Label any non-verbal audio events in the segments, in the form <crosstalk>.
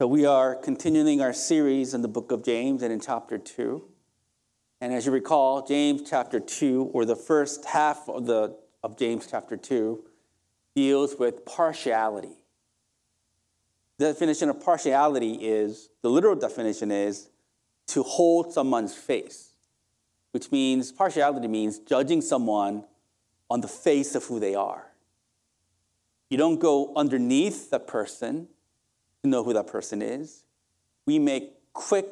So we are continuing our series in the book of James and in chapter 2. And as you recall, James chapter 2, or the first half of, the, of James chapter 2, deals with partiality. The definition of partiality is, the literal definition is to hold someone's face, which means partiality means judging someone on the face of who they are. You don't go underneath the person to know who that person is. We make quick,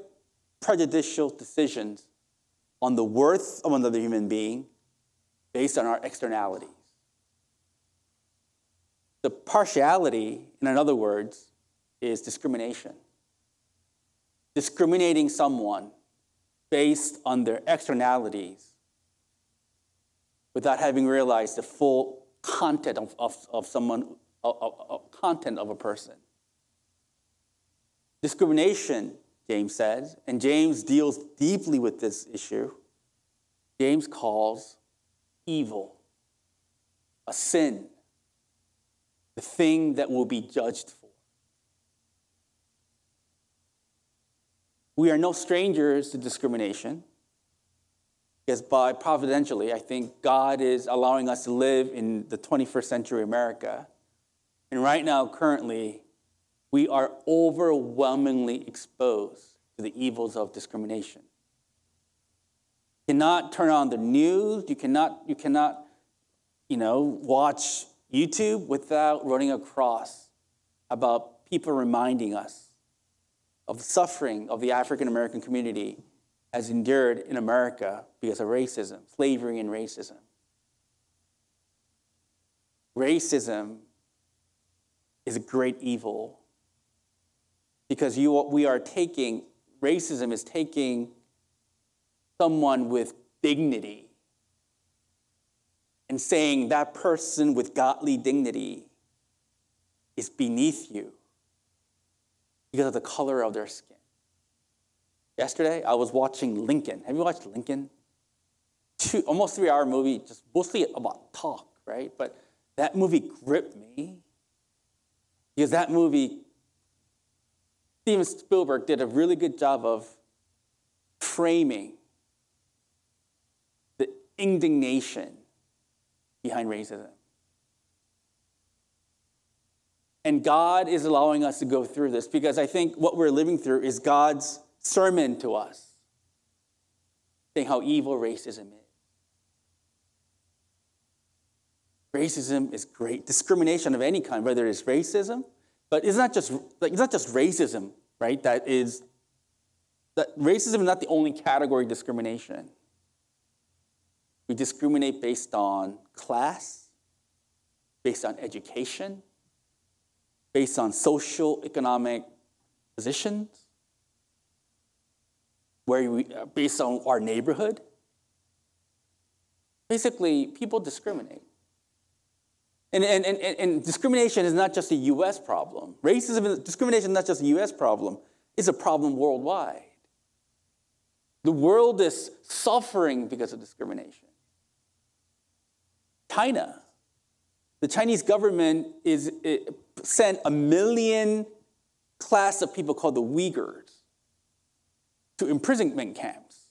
prejudicial decisions on the worth of another human being based on our externalities. The partiality, in other words, is discrimination. Discriminating someone based on their externalities without having realized the full content of, of, of someone, of, of, content of a person. Discrimination, James says, and James deals deeply with this issue. James calls evil a sin, the thing that will be judged for. We are no strangers to discrimination. Because by providentially, I think God is allowing us to live in the 21st century America. And right now, currently, we are overwhelmingly exposed to the evils of discrimination. You cannot turn on the news, you cannot, you cannot, you know, watch YouTube without running across about people reminding us of the suffering of the African American community as endured in America because of racism, slavery and racism. Racism is a great evil because you, we are taking, racism is taking someone with dignity and saying that person with godly dignity is beneath you because of the color of their skin. Yesterday, I was watching Lincoln. Have you watched Lincoln? Two, almost three hour movie, just mostly about talk, right? But that movie gripped me because that movie Steven Spielberg did a really good job of framing the indignation behind racism. And God is allowing us to go through this because I think what we're living through is God's sermon to us, saying how evil racism is. Racism is great. Discrimination of any kind, whether it's racism, but it's not just like it's not just racism, right? That is that racism is not the only category of discrimination. We discriminate based on class, based on education, based on social economic positions, where we, uh, based on our neighborhood. Basically, people discriminate. And, and, and, and discrimination is not just a US problem. Racism, discrimination is not just a US problem, it's a problem worldwide. The world is suffering because of discrimination. China, the Chinese government is, eh, sent a million class of people called the Uyghurs to imprisonment camps.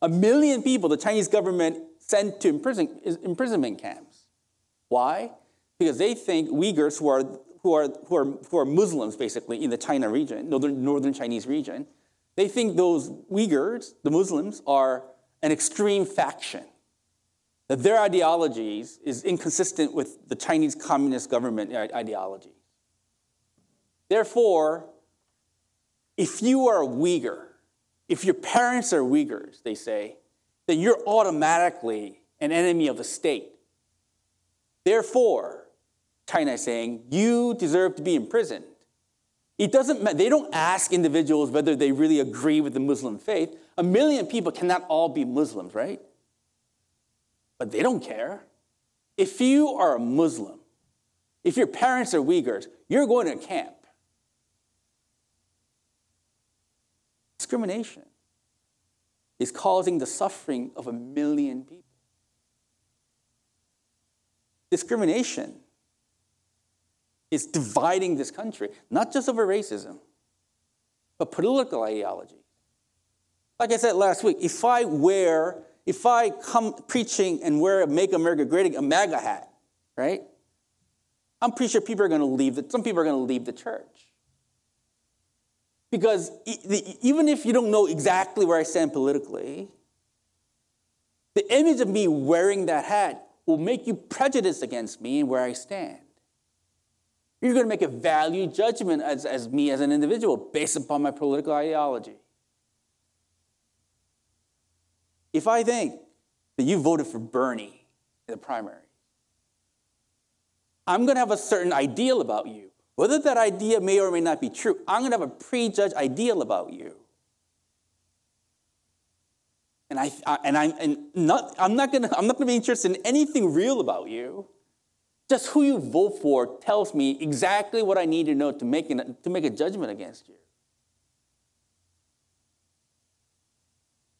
A million people the Chinese government sent to imprison, imprisonment camps. Why? Because they think Uyghurs, who are, who are, who are, who are Muslims basically in the China region, northern, northern Chinese region, they think those Uyghurs, the Muslims, are an extreme faction. That their ideologies is inconsistent with the Chinese Communist government ideology. Therefore, if you are a Uyghur, if your parents are Uyghurs, they say, then you're automatically an enemy of the state. Therefore, China is saying, you deserve to be imprisoned. It doesn't matter. they don't ask individuals whether they really agree with the Muslim faith. A million people cannot all be Muslims, right? But they don't care. If you are a Muslim, if your parents are Uyghurs, you're going to camp. Discrimination is causing the suffering of a million people discrimination is dividing this country, not just over racism, but political ideology. Like I said last week, if I wear, if I come preaching and wear a Make America Great, a MAGA hat, right? I'm pretty sure people are going to leave. The, some people are going to leave the church. Because even if you don't know exactly where I stand politically, the image of me wearing that hat will make you prejudiced against me and where I stand. You're going to make a value judgment as, as me as an individual based upon my political ideology. If I think that you voted for Bernie in the primary, I'm going to have a certain ideal about you. Whether that idea may or may not be true, I'm going to have a prejudged ideal about you. And, I, I and, I'm, and not, I'm not going to be interested in anything real about you. Just who you vote for tells me exactly what I need to know to make, an, to make a judgment against you.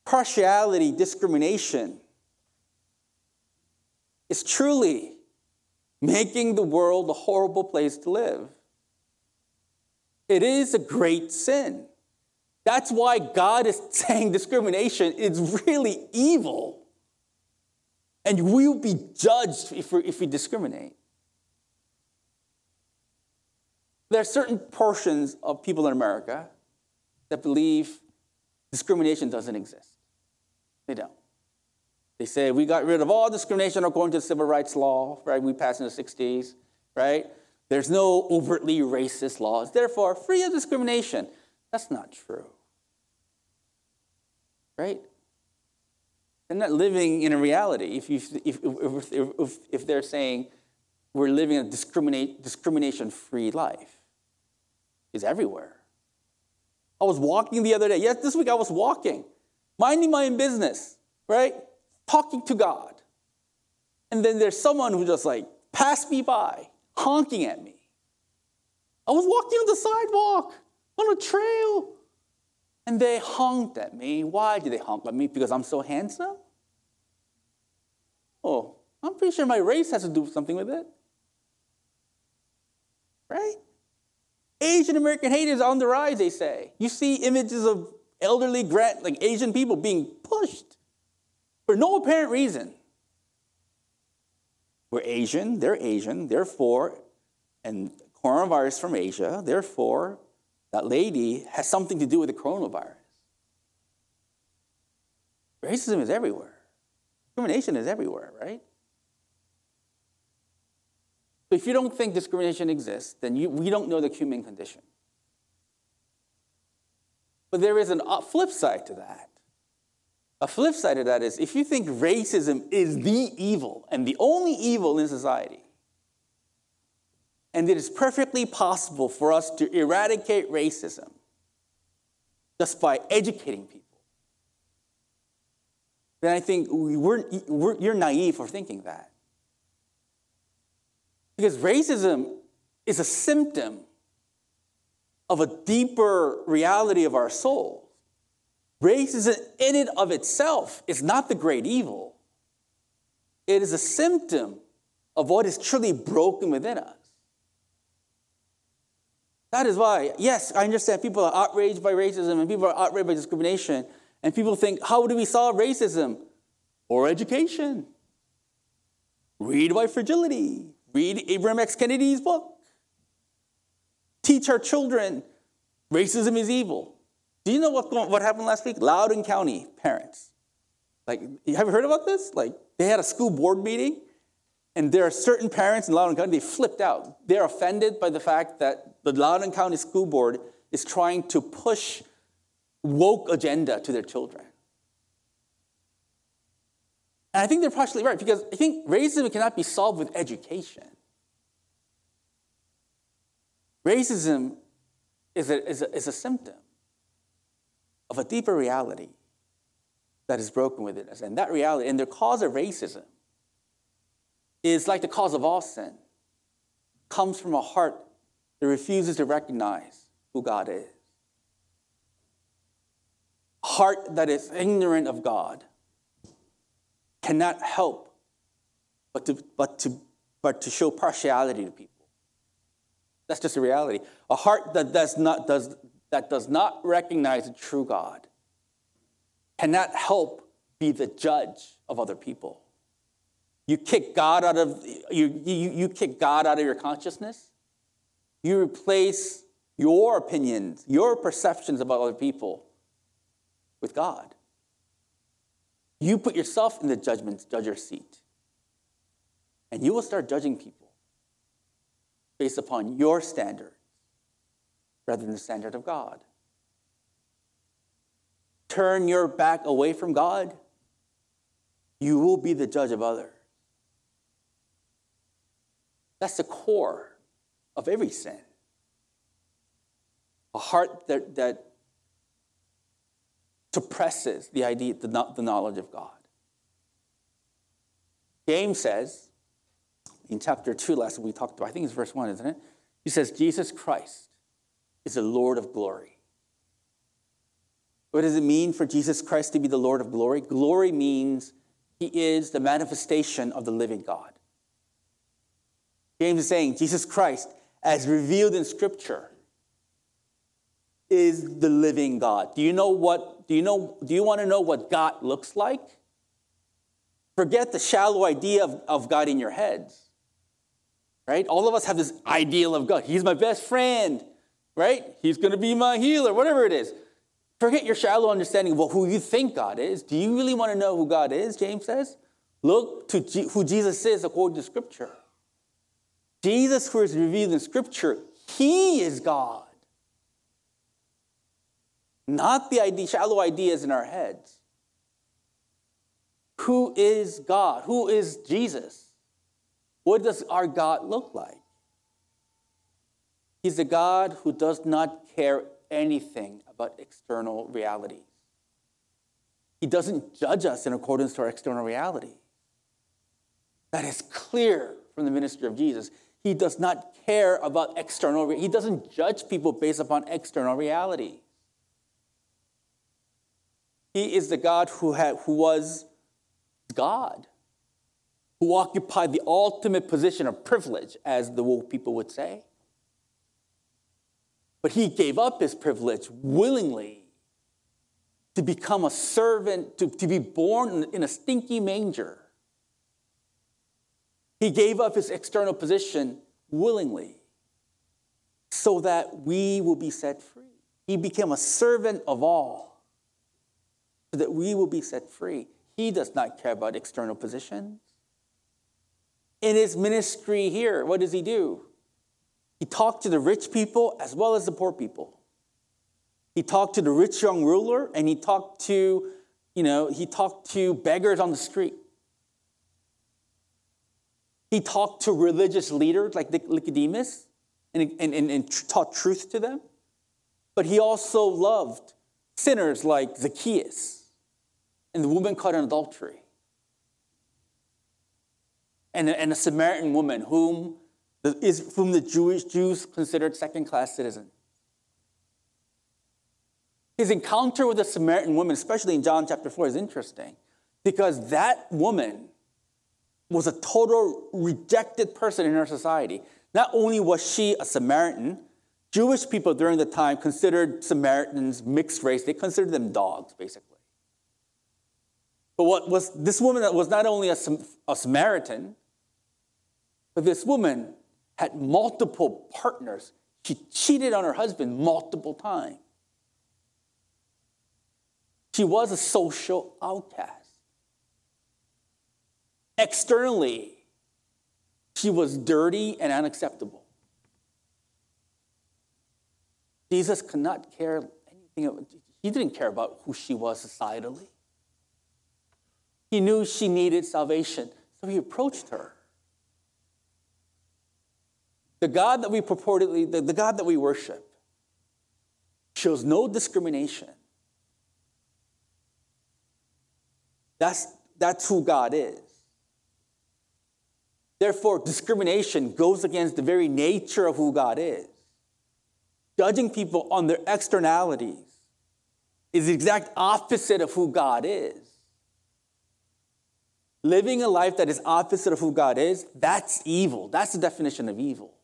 Partiality, discrimination is truly making the world a horrible place to live. It is a great sin. That's why God is <laughs> saying discrimination is really evil. And we will be judged if we, if we discriminate. There are certain portions of people in America that believe discrimination doesn't exist. They don't. They say we got rid of all discrimination according to the civil rights law, right? We passed in the 60s, right? There's no overtly racist laws, therefore, free of discrimination. That's not true. Right? They're not living in a reality if, you, if, if, if, if they're saying we're living a discrimination free life. It's everywhere. I was walking the other day. Yes, this week I was walking, minding my own business, right? Talking to God. And then there's someone who just like passed me by honking at me. I was walking on the sidewalk, on a trail, and they honked at me. Why did they honk at me? Because I'm so handsome? Oh, I'm pretty sure my race has to do something with it. Right? Asian American hate is on the rise, they say. You see images of elderly, like Asian people being pushed for no apparent reason. We're Asian, they're Asian, therefore, and coronavirus from Asia, therefore, that lady has something to do with the coronavirus. Racism is everywhere. Discrimination is everywhere, right? So if you don't think discrimination exists, then you, we don't know the human condition. But there is a flip side to that. A flip side of that is if you think racism is the evil and the only evil in society, and it is perfectly possible for us to eradicate racism just by educating people, then I think we're, we're, you're naive for thinking that. Because racism is a symptom of a deeper reality of our souls. Racism in and of itself is not the great evil. It is a symptom of what is truly broken within us. That is why, yes, I understand people are outraged by racism and people are outraged by discrimination. And people think, how do we solve racism? Or education. Read White Fragility. Read Ibram X. Kendi's book. Teach our children racism is evil. Do you know what, what happened last week? Loudoun County parents. Like, have you heard about this? Like, they had a school board meeting, and there are certain parents in Loudoun County, they flipped out. They're offended by the fact that the Loudoun County School Board is trying to push woke agenda to their children. And I think they're partially right because I think racism cannot be solved with education. Racism is a, is a, is a symptom of a deeper reality that is broken within us. And that reality, and the cause of racism, is like the cause of all sin, comes from a heart that refuses to recognize who God is. A heart that is ignorant of God cannot help but to, but to, but to show partiality to people. That's just a reality. A heart that does not, does, that does not recognize the true God cannot help be the judge of other people. You kick God out of you, you, you kick God out of your consciousness. You replace your opinions, your perceptions about other people with God. You put yourself in the judgment judger seat. And you will start judging people based upon your standards rather than the standard of God. Turn your back away from God, you will be the judge of others. That's the core of every sin. A heart that, that suppresses the idea, the, the knowledge of God. James says in chapter 2, last we talked about, I think it's verse 1, isn't it? He says, Jesus Christ is the Lord of glory. What does it mean for Jesus Christ to be the Lord of glory? Glory means he is the manifestation of the living God. James is saying Jesus Christ, as revealed in Scripture, is the living God. Do you know what, do you know, do you want to know what God looks like? Forget the shallow idea of, of God in your heads. Right? All of us have this ideal of God. He's my best friend, right? He's going to be my healer, whatever it is. Forget your shallow understanding of who you think God is. Do you really want to know who God is? James says. Look to who Jesus is according to Scripture. Jesus, who is revealed in Scripture, He is God. Not the idea, shallow ideas in our heads. Who is God? Who is Jesus? What does our God look like? He's a God who does not care anything about external realities. He doesn't judge us in accordance to our external reality. That is clear from the ministry of Jesus. He does not care about external, he doesn't judge people based upon external reality. He is the God who, had, who was God, who occupied the ultimate position of privilege, as the woke people would say. But he gave up his privilege willingly to become a servant, to, to be born in a stinky manger. He gave up his external position willingly so that we will be set free. He became a servant of all so that we will be set free. He does not care about external positions. In his ministry here, what does he do? He talked to the rich people as well as the poor people. He talked to the rich young ruler and he talked to, you know, he talked to beggars on the street. He talked to religious leaders like Nicodemus and, and, and, and taught truth to them. But he also loved sinners like Zacchaeus and the woman caught in adultery and, and a Samaritan woman whom is whom the Jewish Jews considered second-class citizens. His encounter with the Samaritan woman, especially in John chapter 4, is interesting because that woman was a total rejected person in her society. Not only was she a Samaritan, Jewish people during the time considered Samaritans mixed race. They considered them dogs, basically. But what was this woman that was not only a, a Samaritan, but this woman had multiple partners. She cheated on her husband multiple times. She was a social outcast. Externally, she was dirty and unacceptable. Jesus could not care anything. He didn't care about who she was societally. He knew she needed salvation, so he approached her. The God that we purportedly, the, the God that we worship, shows no discrimination. That's, that's who God is. Therefore, discrimination goes against the very nature of who God is. Judging people on their externalities is the exact opposite of who God is. Living a life that is opposite of who God is, that's evil. That's the definition of evil.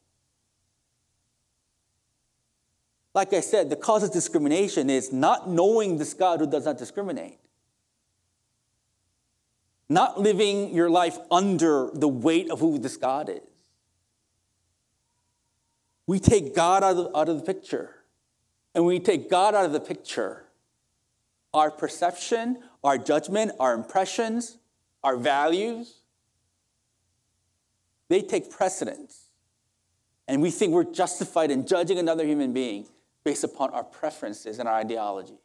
like I said, the cause of discrimination is not knowing this God who does not discriminate. Not living your life under the weight of who this God is. We take God out of, out of the picture. And when we take God out of the picture, our perception, our judgment, our impressions, our values, they take precedence. And we think we're justified in judging another human being based upon our preferences and our ideology.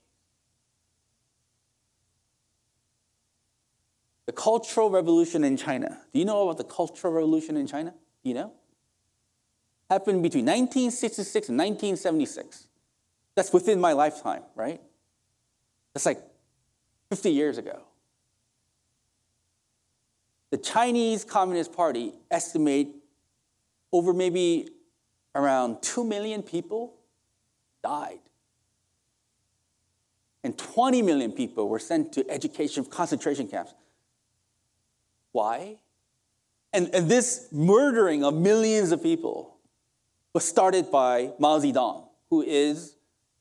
The Cultural Revolution in China. Do you know about the Cultural Revolution in China? You know? Happened between 1966 and 1976. That's within my lifetime, right? That's like 50 years ago. The Chinese Communist Party estimate over maybe around 2 million people died. And 20 million people were sent to education concentration camps. Why? And, and this murdering of millions of people was started by Mao Zedong, who is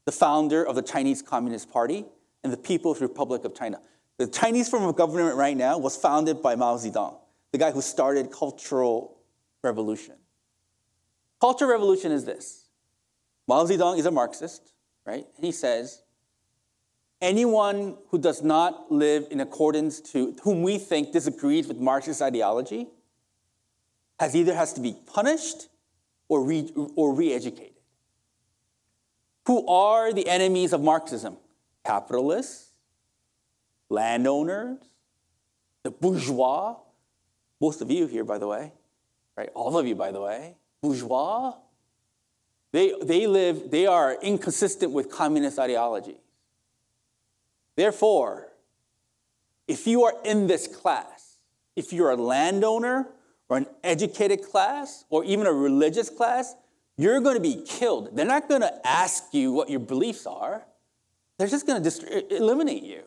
the founder of the Chinese Communist Party and the People's Republic of China. The Chinese form of government right now was founded by Mao Zedong, the guy who started Cultural Revolution. Cultural Revolution is this Mao Zedong is a Marxist, right? And he says, anyone who does not live in accordance to whom we think disagrees with Marxist ideology has either has to be punished or, re, or re-educated. Who are the enemies of Marxism? Capitalists, landowners, the bourgeois. Most of you here, by the way, right? All of you, by the way, bourgeois they, they live, they are inconsistent with communist ideology. Therefore, if you are in this class, if you're a landowner or an educated class or even a religious class, you're going to be killed. They're not going to ask you what your beliefs are. They're just going to dist- eliminate you.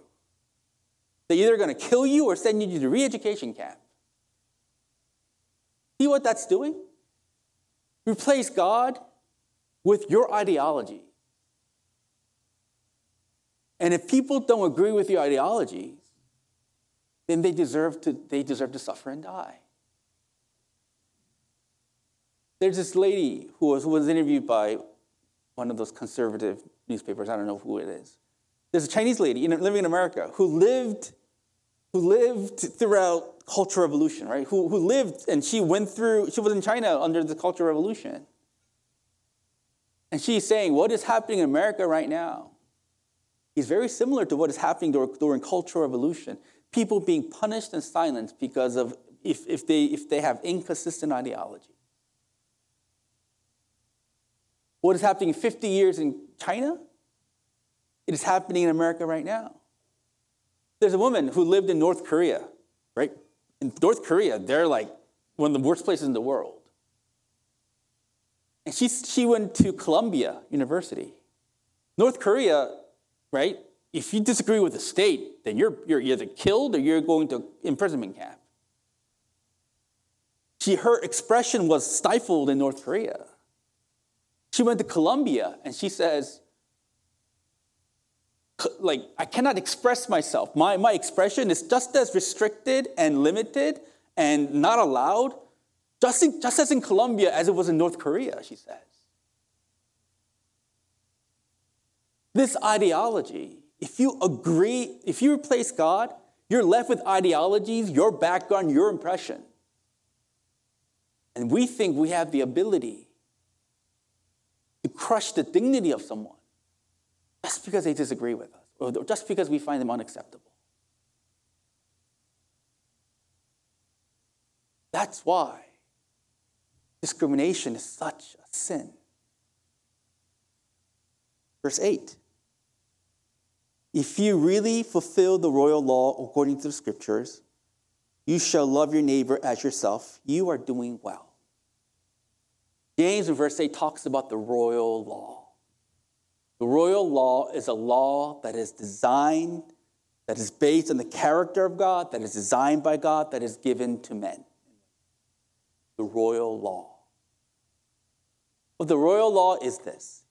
They're either going to kill you or send you to re-education camp. See what that's doing? Replace God with your ideology. And if people don't agree with your ideology, then they deserve to, they deserve to suffer and die. There's this lady who was, who was interviewed by one of those conservative newspapers. I don't know who it is. There's a Chinese lady living in America who lived, who lived throughout Cultural Revolution, right? Who, who lived and she went through, she was in China under the Cultural Revolution. And she's saying, what is happening in America right now is very similar to what is happening during, Cultural Revolution. People being punished and silenced because of if, if, they, if they have inconsistent ideology. What is happening 50 years in China? It is happening in America right now. There's a woman who lived in North Korea, right? In North Korea, they're like one of the worst places in the world. And she, she went to Columbia University. North Korea, right? If you disagree with the state, then you're, you're either killed or you're going to imprisonment camp. She, her expression was stifled in North Korea. She went to Columbia and she says, like, I cannot express myself. My, my expression is just as restricted and limited and not allowed just, in, just as in Columbia as it was in North Korea, she says. This ideology, if you agree, if you replace God, you're left with ideologies, your background, your impression. And we think we have the ability to crush the dignity of someone just because they disagree with us or just because we find them unacceptable. That's why Discrimination is such a sin. Verse 8 If you really fulfill the royal law according to the scriptures, you shall love your neighbor as yourself. You are doing well. James in verse 8 talks about the royal law. The royal law is a law that is designed, that is based on the character of God, that is designed by God, that is given to men. The royal law. But the royal law is this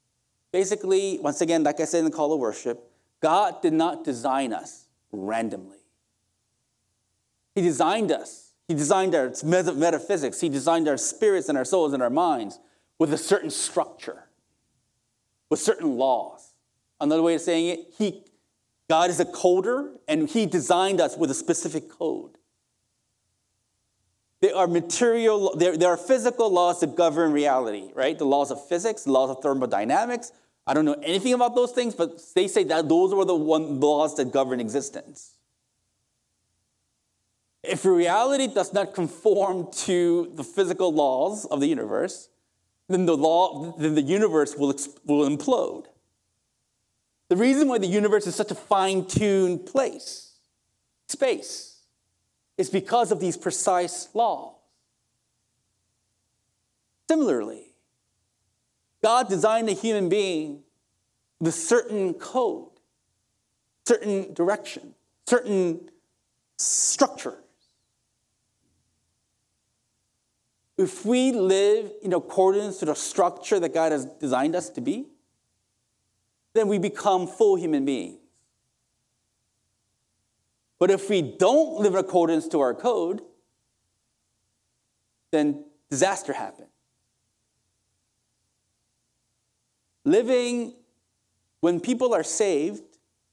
Basically, once again, like I said in the call of worship, God did not design us randomly. He designed us. He designed our metaphysics. He designed our spirits and our souls and our minds with a certain structure, with certain laws. Another way of saying it, he, God is a coder, and He designed us with a specific code. There are material, there, there are physical laws that govern reality, right? The laws of physics, the laws of thermodynamics. I don't know anything about those things, but they say that those were the one laws that govern existence. If reality does not conform to the physical laws of the universe, then the law, then the universe will, will implode. The reason why the universe is such a fine-tuned place, space, is because of these precise laws. Similarly, God designed a human being with a certain code, certain direction, certain structures. If we live in accordance to the structure that God has designed us to be, then we become full human beings. But if we don't live in accordance to our code, then disaster happens. Living when people are saved,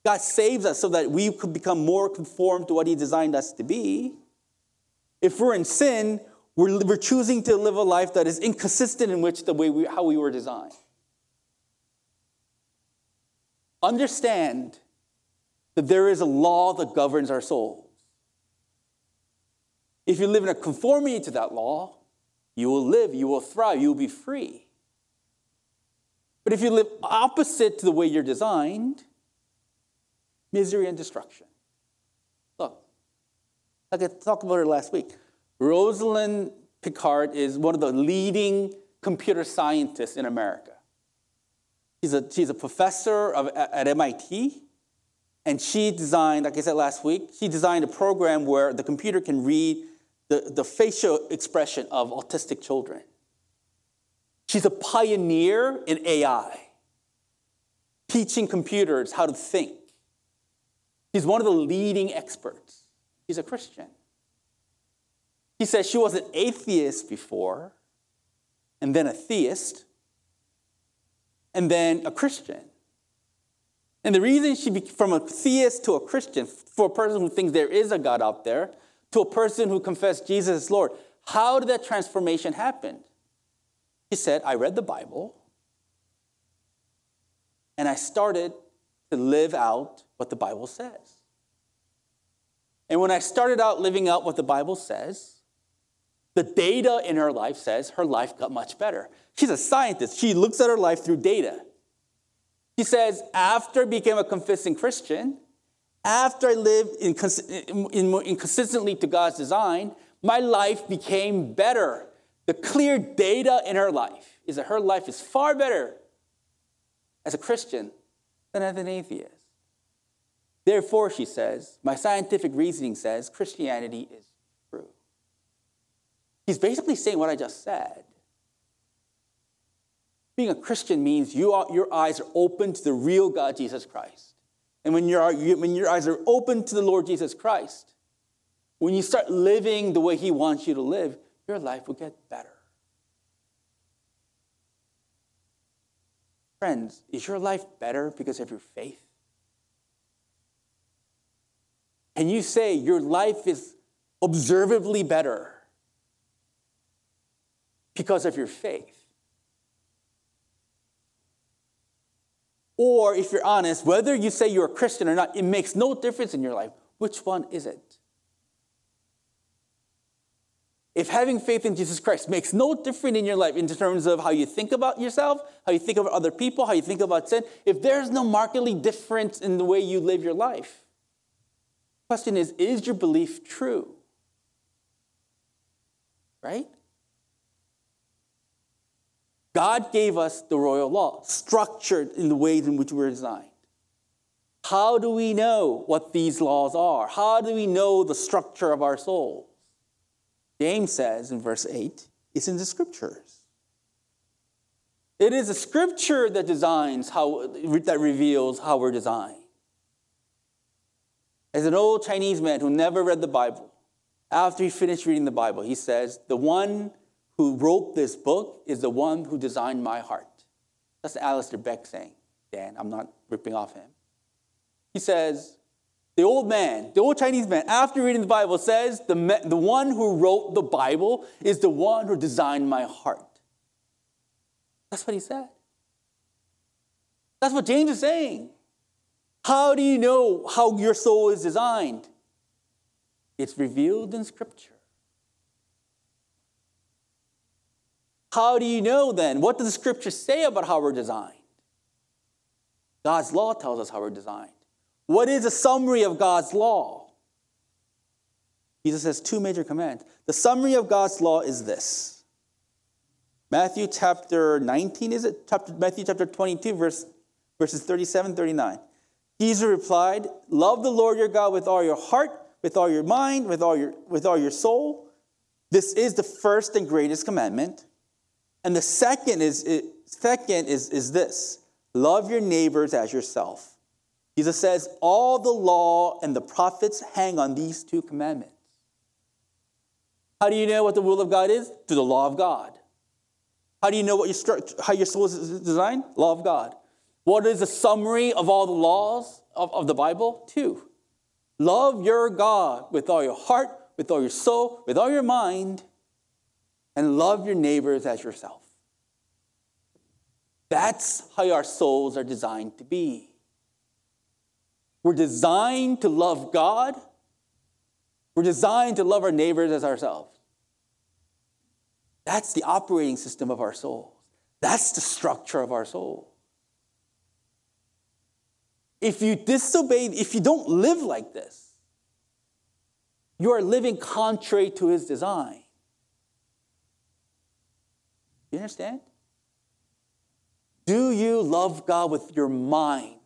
God saves us so that we could become more conformed to what He designed us to be. If we're in sin, we're, we're choosing to live a life that is inconsistent in which the way we, how we were designed. Understand that there is a law that governs our souls. If you live in a conformity to that law, you will live, you will thrive, you will be free. But if you live opposite to the way you're designed, misery and destruction. Look, like I talked about it last week. Rosalind Picard is one of the leading computer scientists in America. She's a, she's a professor of, at MIT. And she designed, like I said last week, she designed a program where the computer can read the, the facial expression of autistic children. She's a pioneer in AI, teaching computers how to think. She's one of the leading experts. She's a Christian. He says she was an atheist before, and then a theist, and then a Christian. And the reason she, be, from a theist to a Christian, for a person who thinks there is a God out there, to a person who confessed Jesus as Lord, how did that transformation happen? He said, I read the Bible and I started to live out what the Bible says. And when I started out living out what the Bible says, the data in her life says her life got much better. She's a scientist. She looks at her life through data. She says, after I became a confessing Christian, after I lived inconsistently to God's design, my life became better. The clear data in her life is that her life is far better as a Christian than as an atheist. Therefore, she says, my scientific reasoning says Christianity is true. He's basically saying what I just said. Being a Christian means you are, your eyes are open to the real God, Jesus Christ. And when, your when your eyes are open to the Lord Jesus Christ, when you start living the way He wants you to live, your life will get better. Friends, is your life better because of your faith? Can you say your life is observably better because of your faith? Or if you're honest, whether you say you're a Christian or not, it makes no difference in your life. Which one is it? If having faith in Jesus Christ makes no difference in your life in terms of how you think about yourself, how you think about other people, how you think about sin, if there's no markedly difference in the way you live your life, the question is, is your belief true? Right? God gave us the royal law, structured in the ways in which we're designed. How do we know what these laws are? How do we know the structure of our souls? James says in verse 8, it's in the scriptures. It is a scripture that designs how, that reveals how we're designed. As an old Chinese man who never read the Bible, after he finished reading the Bible, he says, The one who wrote this book is the one who designed my heart. That's Alistair Begg saying, Dan, I'm not ripping off him. He says, the old man, the old Chinese man, after reading the Bible, says, the, the one who wrote the Bible is the one who designed my heart. That's what he said. That's what James is saying. How do you know how your soul is designed? It's revealed in Scripture. How do you know then? What does the Scripture say about how we're designed? God's law tells us how we're designed. What is a summary of God's law? Jesus has two major commands. The summary of God's law is this Matthew chapter 19, is it? Chapter, Matthew chapter 22, verse, verses 37 39. Jesus replied, Love the Lord your God with all your heart, with all your mind, with all your, with all your soul. This is the first and greatest commandment. And the second is, second is, is this love your neighbors as yourself. Jesus says, All the law and the prophets hang on these two commandments. How do you know what the will of God is? Through the law of God. How do you know what your how your soul is designed? Law of God. What is the summary of all the laws of, of the Bible? Two. Love your God with all your heart, with all your soul, with all your mind, and love your neighbors as yourself. That's how our souls are designed to be. We're designed to love God. We're designed to love our neighbors as ourselves. That's the operating system of our souls. That's the structure of our soul. If you disobey, if you don't live like this, you are living contrary to his design. You understand? Do you love God with your mind?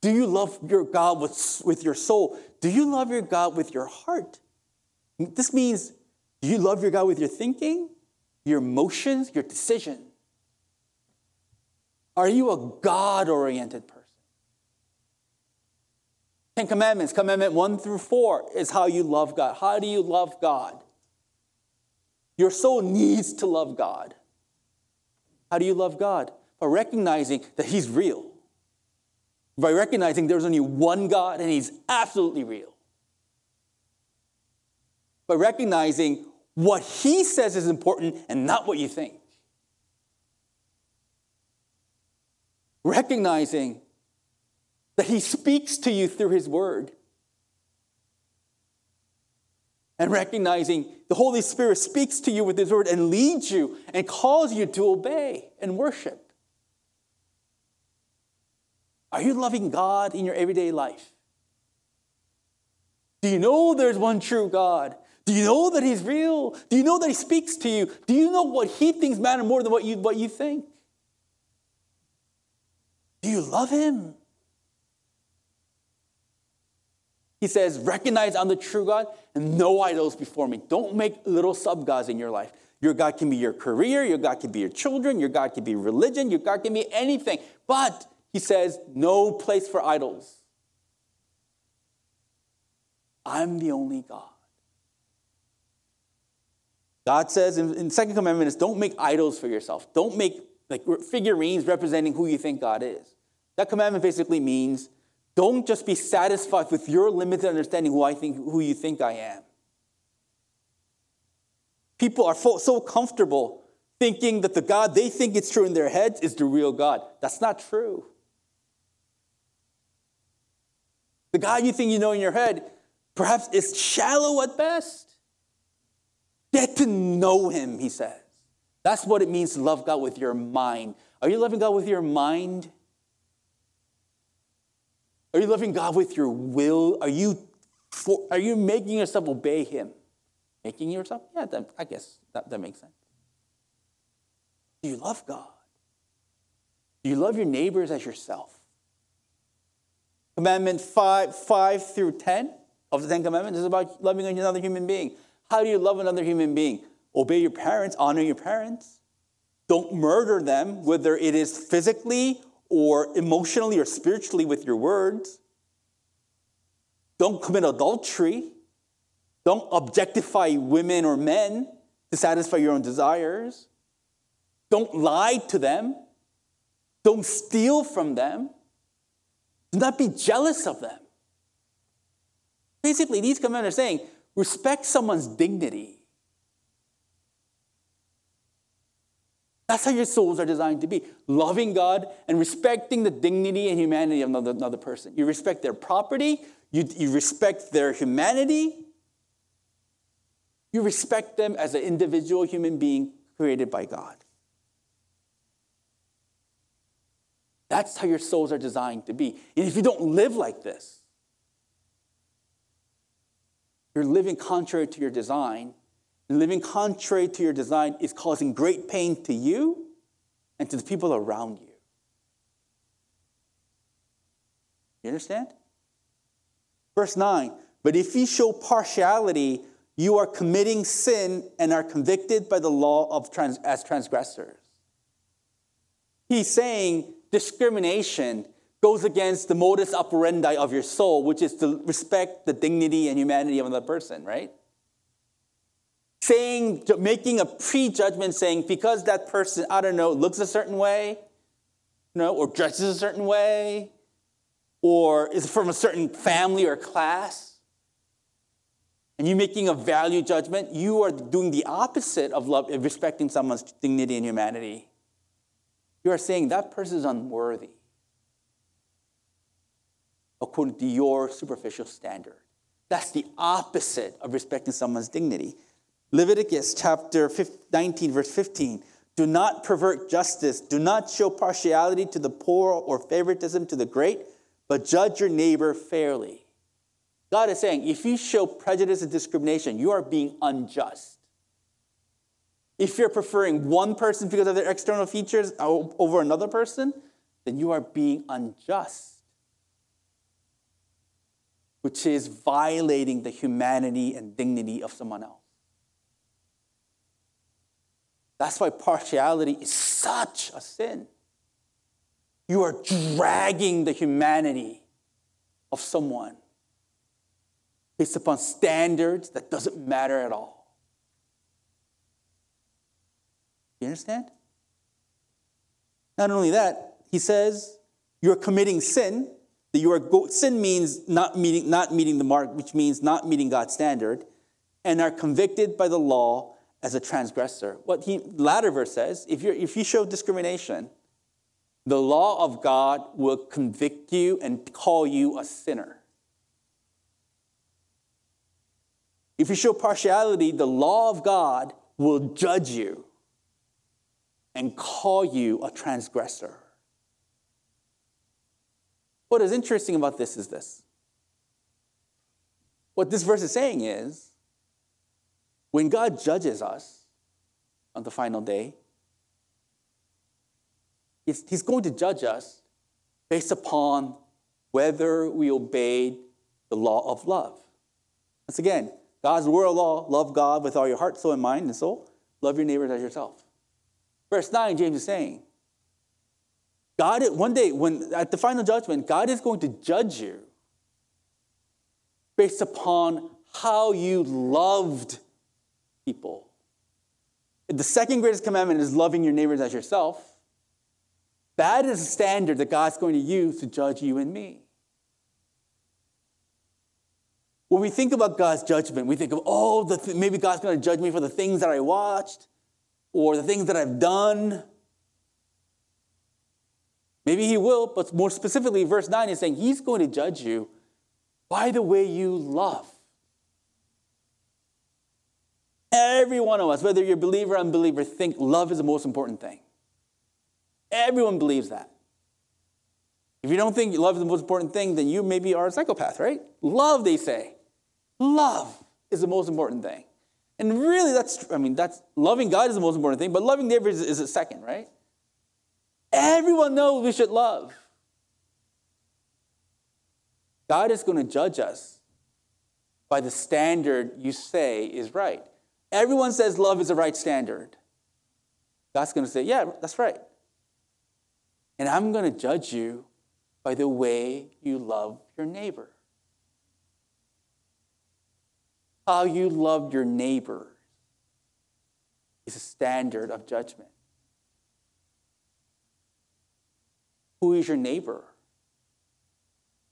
Do you love your God with, with your soul? Do you love your God with your heart? This means do you love your God with your thinking, your emotions, your decision? Are you a God oriented person? Ten Commandments, Commandment 1 through 4 is how you love God. How do you love God? Your soul needs to love God. How do you love God? By recognizing that He's real by recognizing there's only one God and He's absolutely real. By recognizing what He says is important and not what you think. Recognizing that He speaks to you through His Word. And recognizing the Holy Spirit speaks to you with His Word and leads you and calls you to obey and worship. Are you loving God in your everyday life? Do you know there's one true God? Do you know that He's real? Do you know that He speaks to you? Do you know what He thinks matter more than what you, what you think? Do you love Him? He says, recognize I'm the true God and no idols before me. Don't make little sub gods in your life. Your God can be your career, your God can be your children, your God can be religion, your God can be anything. But he says, No place for idols. I'm the only God. God says in, in second commandment is don't make idols for yourself. Don't make like figurines representing who you think God is. That commandment basically means don't just be satisfied with your limited understanding who I think who you think I am. People are so comfortable thinking that the God they think it's true in their heads is the real God. That's not true. The God you think you know in your head perhaps is shallow at best. Get to know him, he says. That's what it means to love God with your mind. Are you loving God with your mind? Are you loving God with your will? Are you, for, are you making yourself obey him? Making yourself? Yeah, that, I guess that, that makes sense. Do you love God? Do you love your neighbors as yourself? Commandment 5, 5 through 10 of the Ten Commandments is about loving another human being. How do you love another human being? Obey your parents, honor your parents. Don't murder them, whether it is physically or emotionally or spiritually with your words. Don't commit adultery. Don't objectify women or men to satisfy your own desires. Don't lie to them. Don't steal from them. Do not be jealous of them. Basically, these commandments are saying respect someone's dignity. That's how your souls are designed to be loving God and respecting the dignity and humanity of another, another person. You respect their property, you, you respect their humanity, you respect them as an individual human being created by God. That's how your souls are designed to be. And if you don't live like this, you're living contrary to your design. Living contrary to your design is causing great pain to you and to the people around you. You understand? Verse 9, but if you show partiality, you are committing sin and are convicted by the law of trans- as transgressors. He's saying discrimination goes against the modus operandi of your soul, which is to respect the dignity and humanity of another person, right? Saying, making a prejudgment saying, because that person, I don't know, looks a certain way, you know, or dresses a certain way, or is from a certain family or class, and you're making a value judgment, you are doing the opposite of love, respecting someone's dignity and humanity. You are saying that person is unworthy according to your superficial standard. That's the opposite of respecting someone's dignity. Leviticus chapter 19, verse 15. Do not pervert justice. Do not show partiality to the poor or favoritism to the great, but judge your neighbor fairly. God is saying if you show prejudice and discrimination, you are being unjust. If you're preferring one person because of their external features over another person, then you are being unjust, which is violating the humanity and dignity of someone else. That's why partiality is such a sin. You are dragging the humanity of someone based upon standards that doesn't matter at all. You understand? Not only that, he says you're committing sin. That you are go- sin means not meeting, not meeting the mark, which means not meeting God's standard, and are convicted by the law as a transgressor. What he latter verse says, if you if you show discrimination, the law of God will convict you and call you a sinner. If you show partiality, the law of God will judge you and call you a transgressor. What is interesting about this is this. What this verse is saying is when God judges us on the final day, He's going to judge us based upon whether we obeyed the law of love. Once again, God's world law love God with all your heart, soul, and mind and soul. Love your neighbors as yourself. Verse 9, James is saying, God, one day, when at the final judgment, God is going to judge you based upon how you loved people. The second greatest commandment is loving your neighbors as yourself. That is a standard that God's going to use to judge you and me. When we think about God's judgment, we think of, oh, th- maybe God's going to judge me for the things that I watched or the things that I've done. Maybe he will, but more specifically, verse 9 is saying he's going to judge you by the way you love. Every one of us, whether you're believer or unbeliever, think love is the most important thing. Everyone believes that. If you don't think love is the most important thing, then you maybe are a psychopath, right? Love, they say. Love is the most important thing. And really, that's, I mean, that's loving God is the most important thing, but loving neighbors is, is a second, right? Everyone knows we should love. God is going to judge us by the standard you say is right. Everyone says love is the right standard. God's going to say, Yeah, that's right. And I'm going to judge you by the way you love your neighbor. How you love your neighbor is a standard of judgment. Who is your neighbor?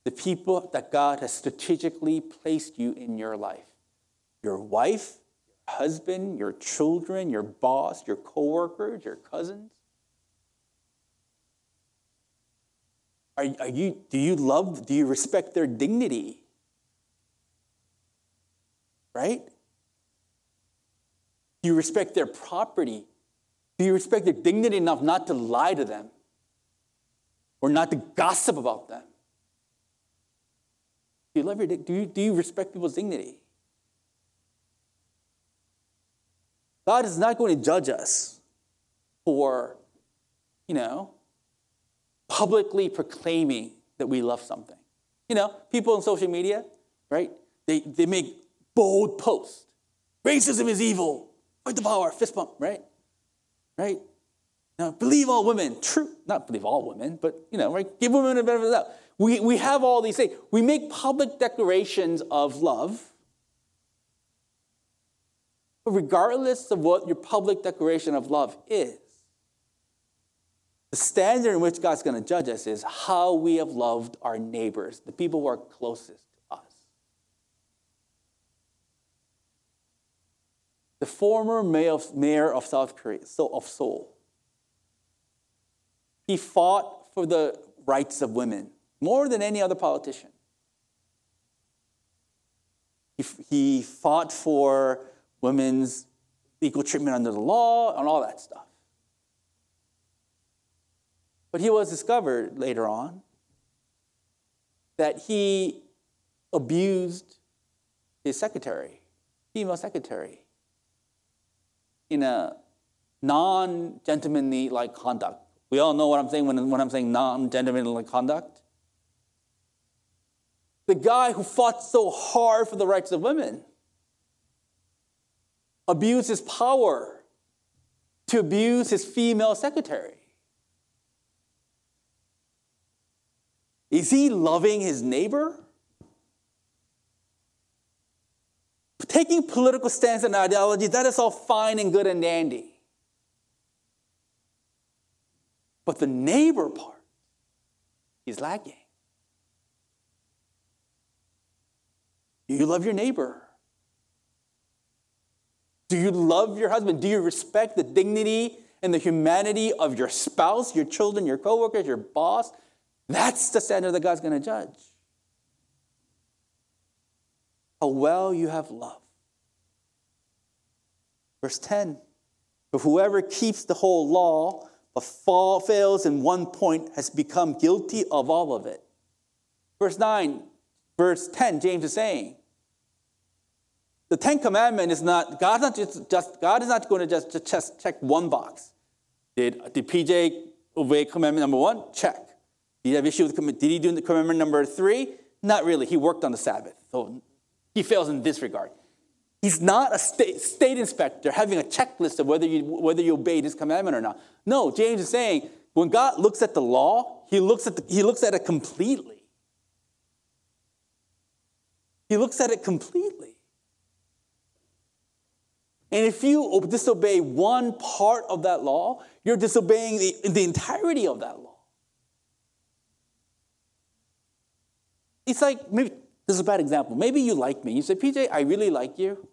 The people that God has strategically placed you in your life. Your wife, your husband, your children, your boss, your coworkers, your cousins. Are, are you, do you love, do you respect their dignity? Right? Do you respect their property? Do you respect their dignity enough not to lie to them or not to gossip about them? Do you love your do you, do you respect people's dignity? God is not going to judge us for, you know, publicly proclaiming that we love something. You know, people on social media, right? They, they make bold post. Racism is evil. Fight the power, fist bump, right? Right? Now, believe all women. True. Not believe all women, but, you know, right? Give women a benefit of the doubt. We, we have all these things. We make public declarations of love. But regardless of what your public declaration of love is, the standard in which God's going to judge us is how we have loved our neighbors, the people who are closest to us. The former mayor of South Korea, so of Seoul, he fought for the rights of women more than any other politician. He, he fought for women's equal treatment under the law and all that stuff. But he was discovered later on that he abused his secretary, female secretary, in a non gentlemanly like conduct. We all know what I'm saying when, when I'm saying non gentlemanly conduct. The guy who fought so hard for the rights of women abused his power to abuse his female secretary. Is he loving his neighbor? Taking political stance and ideology, that is all fine and good and dandy. But the neighbor part is lacking. Do you love your neighbor? Do you love your husband? Do you respect the dignity and the humanity of your spouse, your children, your coworkers, your boss? That's the standard that God's going to judge. How well you have love. Verse 10 But whoever keeps the whole law but fall, fails in one point has become guilty of all of it. Verse 9, verse 10, James is saying, the Ten Commandment is not, God's not just, just God is not going to just, just check one box. Did, did PJ obey commandment number one? Check. Did he have issue with did he do the commandment number three? Not really. He worked on the Sabbath. So he fails in this regard. He's not a state, state inspector having a checklist of whether you, whether you obeyed his commandment or not. No, James is saying when God looks at the law, he looks at, the, he looks at it completely. He looks at it completely. And if you disobey one part of that law, you're disobeying the, the entirety of that law. It's like, maybe, this is a bad example. Maybe you like me. You say, PJ, I really like you,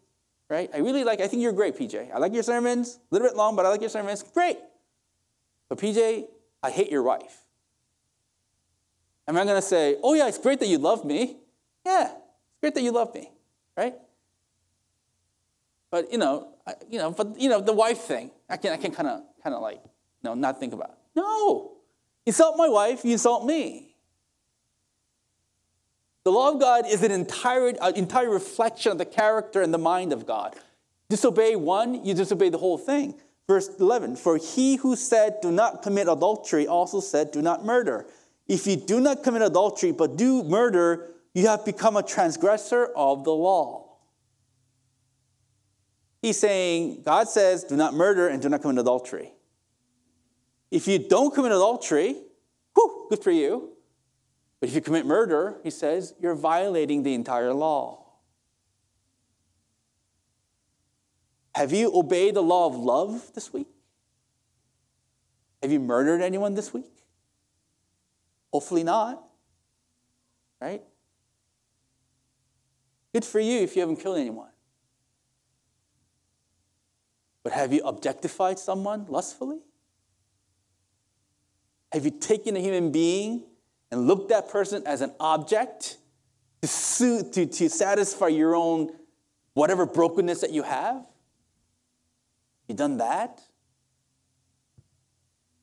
right? I really like, I think you're great, PJ. I like your sermons, a little bit long, but I like your sermons. Great. But PJ, I hate your wife. Am I going to say, oh yeah, it's great that you love me? Yeah, it's great that you love me, right? But you know, I, you know, but you know, the wife thing, I can I can kind of kind of like, you know, not think about. It. No, insult my wife, you insult me. The law of God is an entire, an entire reflection of the character and the mind of God. Disobey one, you disobey the whole thing. Verse 11 For he who said, Do not commit adultery, also said, Do not murder. If you do not commit adultery, but do murder, you have become a transgressor of the law. He's saying, God says, do not murder and do not commit adultery. if you don't commit adultery, whew, good for you. But if you commit murder, he says, you're violating the entire law. Have you obeyed the law of love this week? Have you murdered anyone this week? Hopefully not. Right? Good for you if you haven't killed anyone. But have you objectified someone lustfully? Have you taken a human being and look that person as an object to, suit, to, to satisfy your own whatever brokenness that you have? You done that?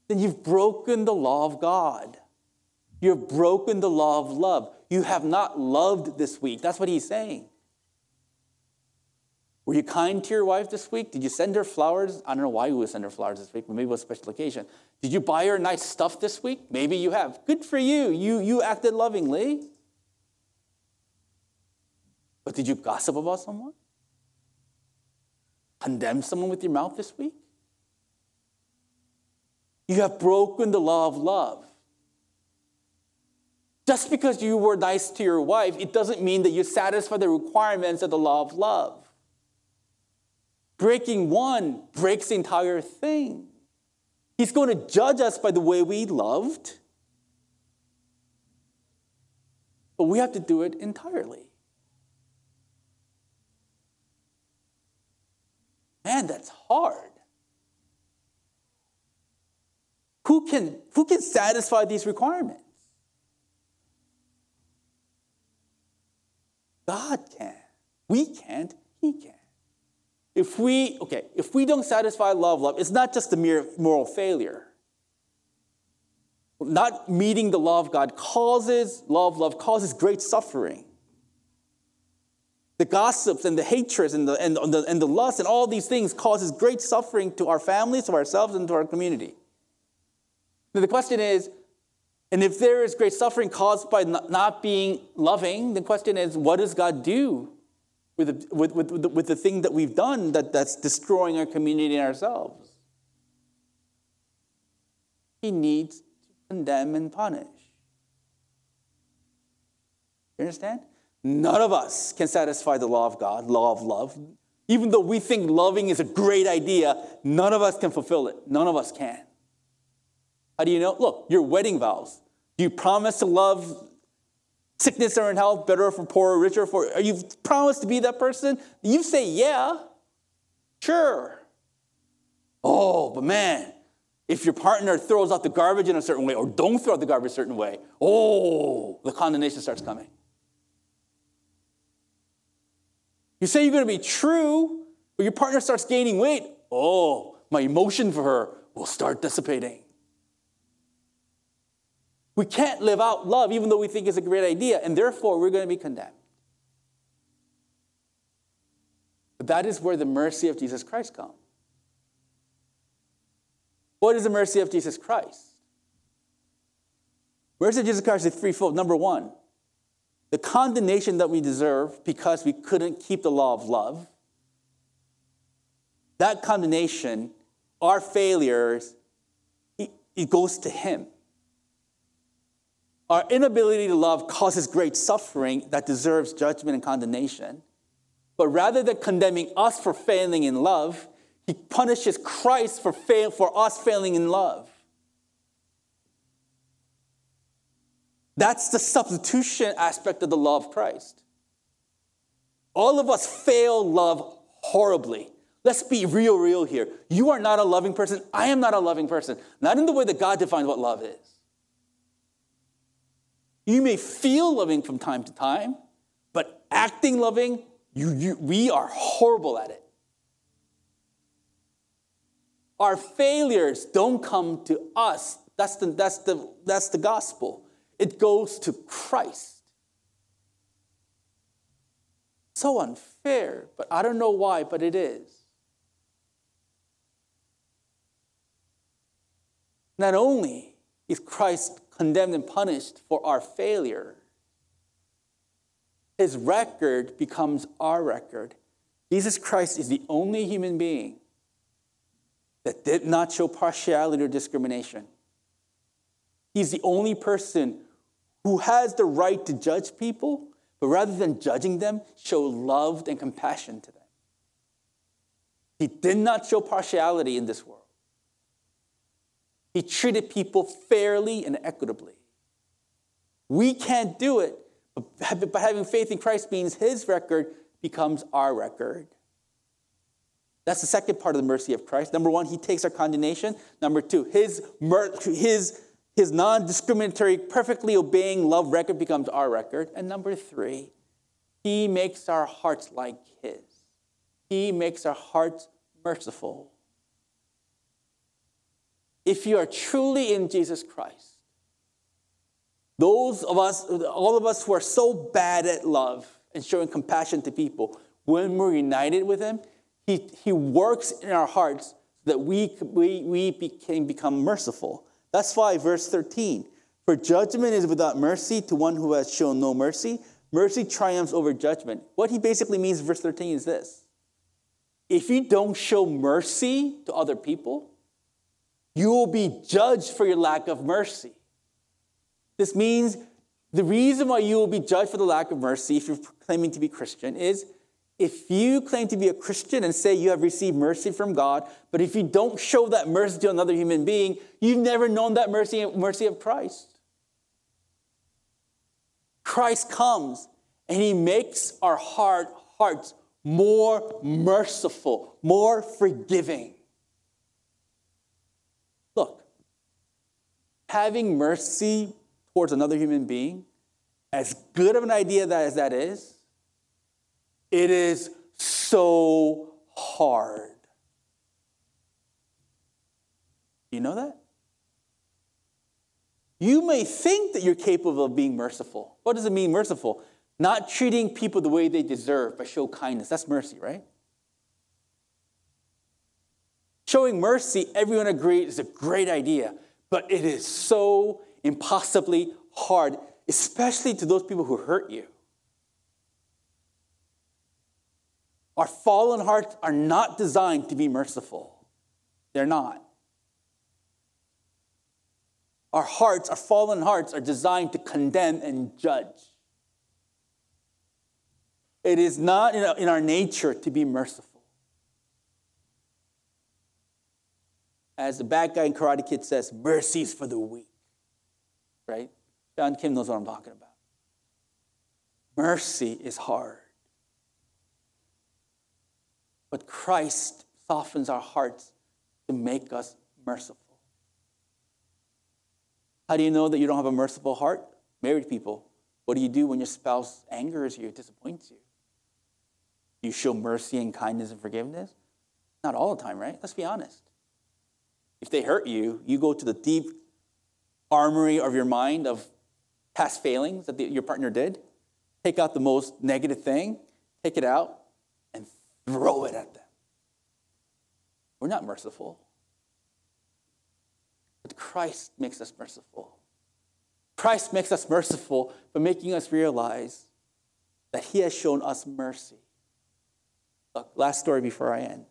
Then you've broken the law of God. You've broken the law of love. You have not loved this week. That's what he's saying. Were you kind to your wife this week? Did you send her flowers? I don't know why you would send her flowers this week, but maybe it was a special occasion. Did you buy her nice stuff this week? Maybe you have. Good for you. You, you acted lovingly. But did you gossip about someone? condemn someone with your mouth this week? You have broken the law of love. Just because you were nice to your wife, it doesn't mean that you satisfy the requirements of the law of love. Breaking one breaks the entire thing. He's going to judge us by the way we loved, but we have to do it entirely. Man, that's hard. Who can, who can satisfy these requirements? God can. We can't, He can. If we, okay, if we don't satisfy love, love, it's not just a mere moral failure. Not meeting the of God causes, love, love causes great suffering the gossips and the hatreds and the, and, the, and the lust and all these things causes great suffering to our families, to ourselves, and to our community. Now the question is, and if there is great suffering caused by not being loving, the question is, what does God do with the, with, with, with, the, with the thing that we've done that, that's destroying our community and ourselves? He needs to condemn and punish. You understand? None of us can satisfy the law of God, law of love. Even though we think loving is a great idea, none of us can fulfill it. None of us can. How do you know? Look, your wedding vows. Do you promise to love sickness or in health, better for poor, richer for? Are you promised to be that person? You say, yeah, sure. Oh, but man, if your partner throws out the garbage in a certain way or don't throw out the garbage a certain way, oh, the condemnation starts coming. You say you're going to be true, but your partner starts gaining weight. Oh, my emotion for her will start dissipating. We can't live out love even though we think it's a great idea, and therefore we're going to be condemned. But that is where the mercy of Jesus Christ comes. What is the mercy of Jesus Christ? Mercy of Jesus Christ is threefold. Number one, the condemnation that we deserve because we couldn't keep the law of love, that condemnation, our failures, it, goes to Him. Our inability to love causes great suffering that deserves judgment and condemnation. But rather than condemning us for failing in love, He punishes Christ for, fail, for us failing in love. That's the substitution aspect of the law of Christ. All of us fail love horribly. Let's be real, real here. You are not a loving person. I am not a loving person. Not in the way that God defines what love is. You may feel loving from time to time, but acting loving, you, you, we are horrible at it. Our failures don't come to us. That's the, that's the, that's the gospel it goes to Christ. So unfair, but I don't know why, but it is. Not only is Christ condemned and punished for our failure, his record becomes our record. Jesus Christ is the only human being that did not show partiality or discrimination. He's the only person who has the right to judge people, but rather than judging them, show love and compassion to them. He did not show partiality in this world. He treated people fairly and equitably. We can't do it, but having faith in Christ means his record becomes our record. That's the second part of the mercy of Christ. Number one, he takes our condemnation. Number two, his, his, his non discriminatory, perfectly obeying love record becomes our record. And number three, he makes our hearts like his. He makes our hearts merciful. If you are truly in Jesus Christ, those of us, all of us who are so bad at love and showing compassion to people, when we're united with Him, He, he works in our hearts that we, we, we can become merciful. That's why, verse 13 For judgment is without mercy to one who has shown no mercy. Mercy triumphs over judgment. What he basically means, verse 13, is this if you don't show mercy to other people, you will be judged for your lack of mercy. This means the reason why you will be judged for the lack of mercy if you're claiming to be Christian is if you claim to be a Christian and say you have received mercy from God, but if you don't show that mercy to another human being, you've never known that mercy, mercy of Christ. Christ comes and he makes our hard hearts more merciful, more forgiving. Look, having mercy towards another human being, as good of an idea that as that is, it is so hard. You know that? You may think that you're capable of being merciful. What does it mean, merciful? Not treating people the way they deserve, but show kindness. That's mercy, right? Showing mercy, everyone agrees, is a great idea, but it is so impossibly hard, especially to those people who hurt you. Our fallen hearts are not designed to be merciful. They're not. Our hearts, our fallen hearts, are designed to condemn and judge. It is not in our nature to be merciful. As the bad guy in Karate Kid says, mercy is for the weak right? John Kim knows what I'm talking about. Mercy is hard. But Christ softens our hearts to make us merciful. How do you know that you don't have a merciful heart? Married people, what do you do when your spouse angers you, disappoints you? You show mercy and kindness and forgiveness? Not all the time, right? Let's be honest. If they hurt you, you go to the deep armory of your mind of past failings that the, your partner did. Take out the most negative thing, take it out, and throw it at them. We're not merciful. But Christ makes us merciful. Christ makes us merciful by making us realize that He has shown us mercy. Look, last story before I end.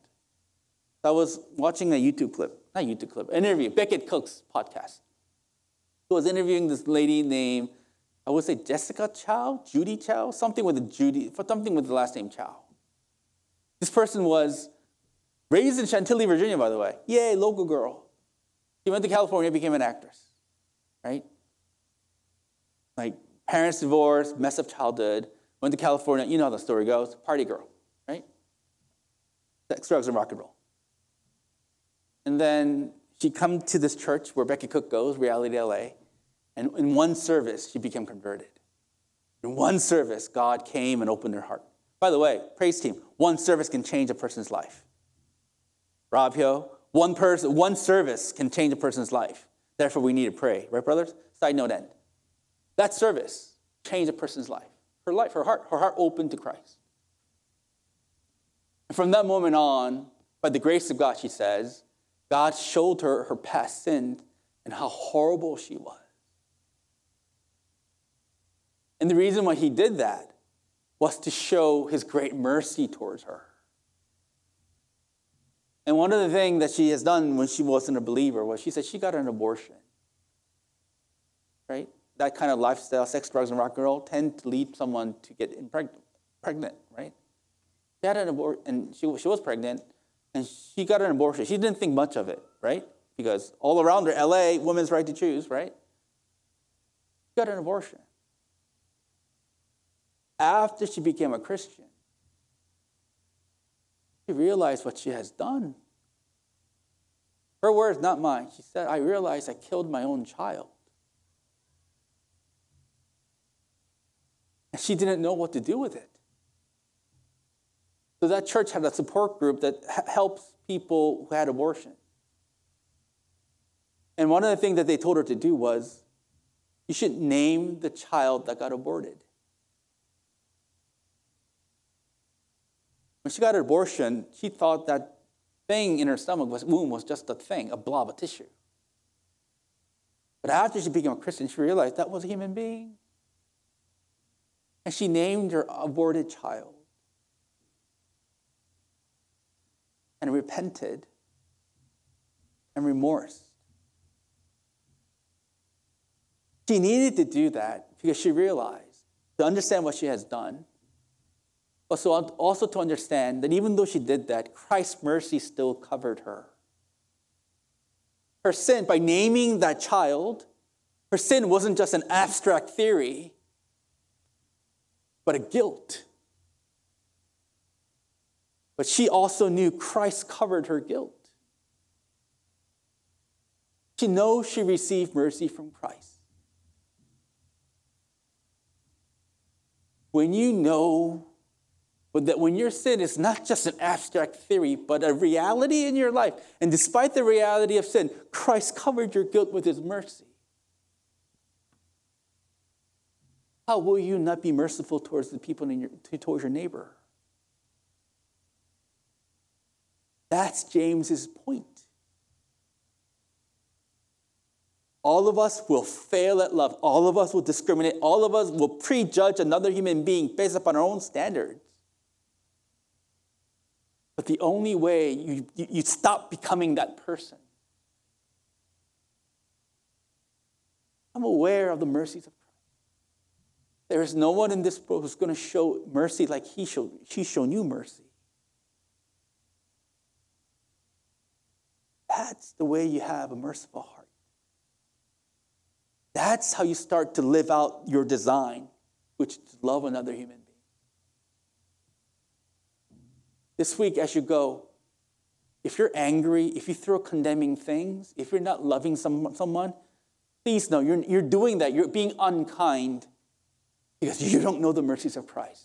I was watching a YouTube clip, not YouTube clip, interview, Becket Cook's podcast who was interviewing this lady named, I would say Jessica Chow, Judy Chow, something with a Judy, something with the last name Chow. This person was raised in Chantilly, Virginia, by the way. Yay, local girl. She went to California, became an actress, right? Like parents divorced, mess up childhood, went to California. You know how the story goes. Party girl, right? Sex, drugs, and rock and roll. And then she come to this church where Becket Cook goes, Reality LA, and in one service, she became converted. In one service, God came and opened her heart. By the way, praise team, one service can change a person's life. Rob Hyo, one person, one service can change a person's life. Therefore, we need to pray, right, brothers? Side note end. That service changed a person's life. Her life, her heart, her heart opened to Christ. And from that moment on, by the grace of God, she says, God showed her her past sin and how horrible she was. And the reason why he did that was to show his great mercy towards her. And one of the things that she has done when she wasn't a believer was she said she got an abortion. Right? That kind of lifestyle, sex, drugs, and rock and roll tend to lead someone to get pregnant, right? She had an abortion, and she, she was pregnant, and she got an abortion. She didn't think much of it, right? Because all around her, LA, women's right to choose, right? She got an abortion. After she became a Christian, she realized what she has done. Her words, not mine. She said, I realized I killed my own child. And she didn't know what to do with it. So that church had a support group that helps people who had abortion. And one of the things that they told her to do was you should name the child that got aborted. When she got an abortion, she thought that thing in her stomach was womb was just a thing, a blob of tissue. But after she became a Christian, she realized that was a human being. And she named her aborted child. And repented and remorse. She needed to do that because she realized to understand what she has done, also, also to understand that even though she did that, Christ's mercy still covered her. Her sin, by naming that child, her sin wasn't just an abstract theory, but a guilt. But she also knew Christ covered her guilt. She knows she received mercy from Christ. When you know that when your sin is not just an abstract theory, but a reality in your life, and despite the reality of sin, Christ covered your guilt with his mercy. How will you not be merciful towards the people in your, towards your neighbor? That's James's point. All of us will fail at love. All of us will discriminate. All of us will prejudge another human being based upon our own standards. But the only way you, you stop becoming that person. I'm aware of the mercies of Christ. There is no one in this world who's going to show mercy like he showed, she's shown you mercy. That's the way you have a merciful heart. That's how you start to live out your design, which is to love another human being. This week, as you go, if you're angry, if you throw condemning things, if you're not loving some, someone, please know you're, you're doing that. You're being unkind because you don't know the mercies of Christ.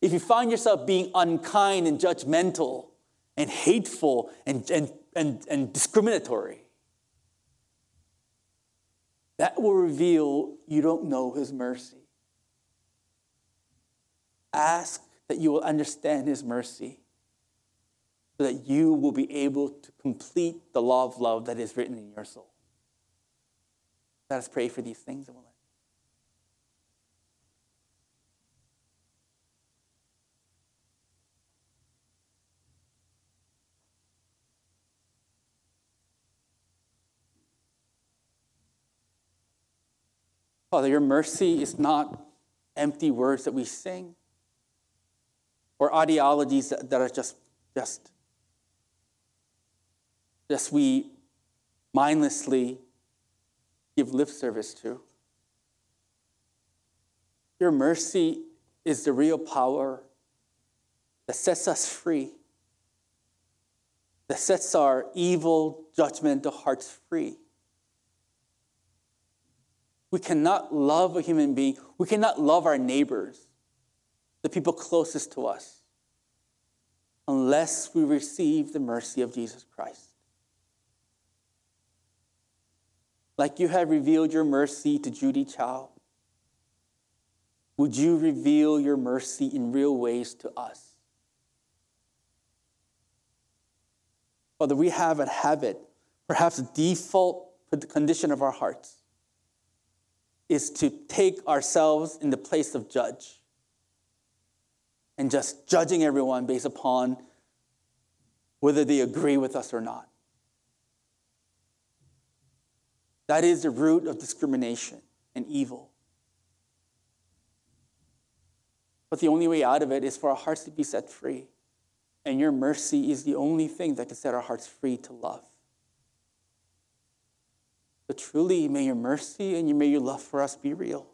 If you find yourself being unkind and judgmental, and hateful and, and, and, and discriminatory. That will reveal you don't know his mercy. Ask that you will understand his mercy so that you will be able to complete the law of love that is written in your soul. Let us pray for these things Father, your mercy is not empty words that we sing or ideologies that, that are just, just, just we mindlessly give lip service to. Your mercy is the real power that sets us free, that sets our evil, judgmental hearts free. We cannot love a human being. We cannot love our neighbors, the people closest to us, unless we receive the mercy of Jesus Christ. Like you have revealed your mercy to Judy Chow, would you reveal your mercy in real ways to us? Father, we have a habit, perhaps a default condition of our hearts is to take ourselves in the place of judge and just judging everyone based upon whether they agree with us or not. That is the root of discrimination and evil. But the only way out of it is for our hearts to be set free. And your mercy is the only thing that can set our hearts free to love. But truly, may your mercy and may your love for us be real.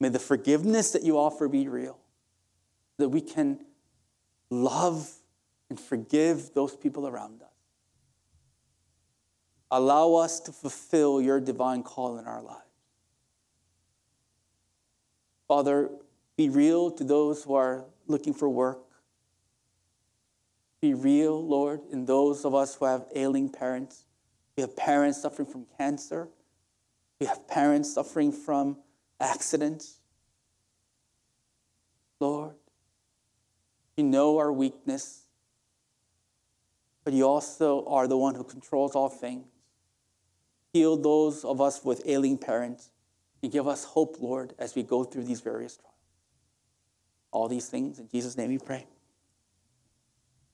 May the forgiveness that you offer be real. That we can love and forgive those people around us. Allow us to fulfill your divine call in our lives. Father, be real to those who are looking for work. Be real, Lord, in those of us who have ailing parents. We have parents suffering from cancer. We have parents suffering from accidents. Lord, you know our weakness, but you also are the one who controls all things. Heal those of us with ailing parents and give us hope, Lord, as we go through these various trials. All these things in Jesus' name we pray.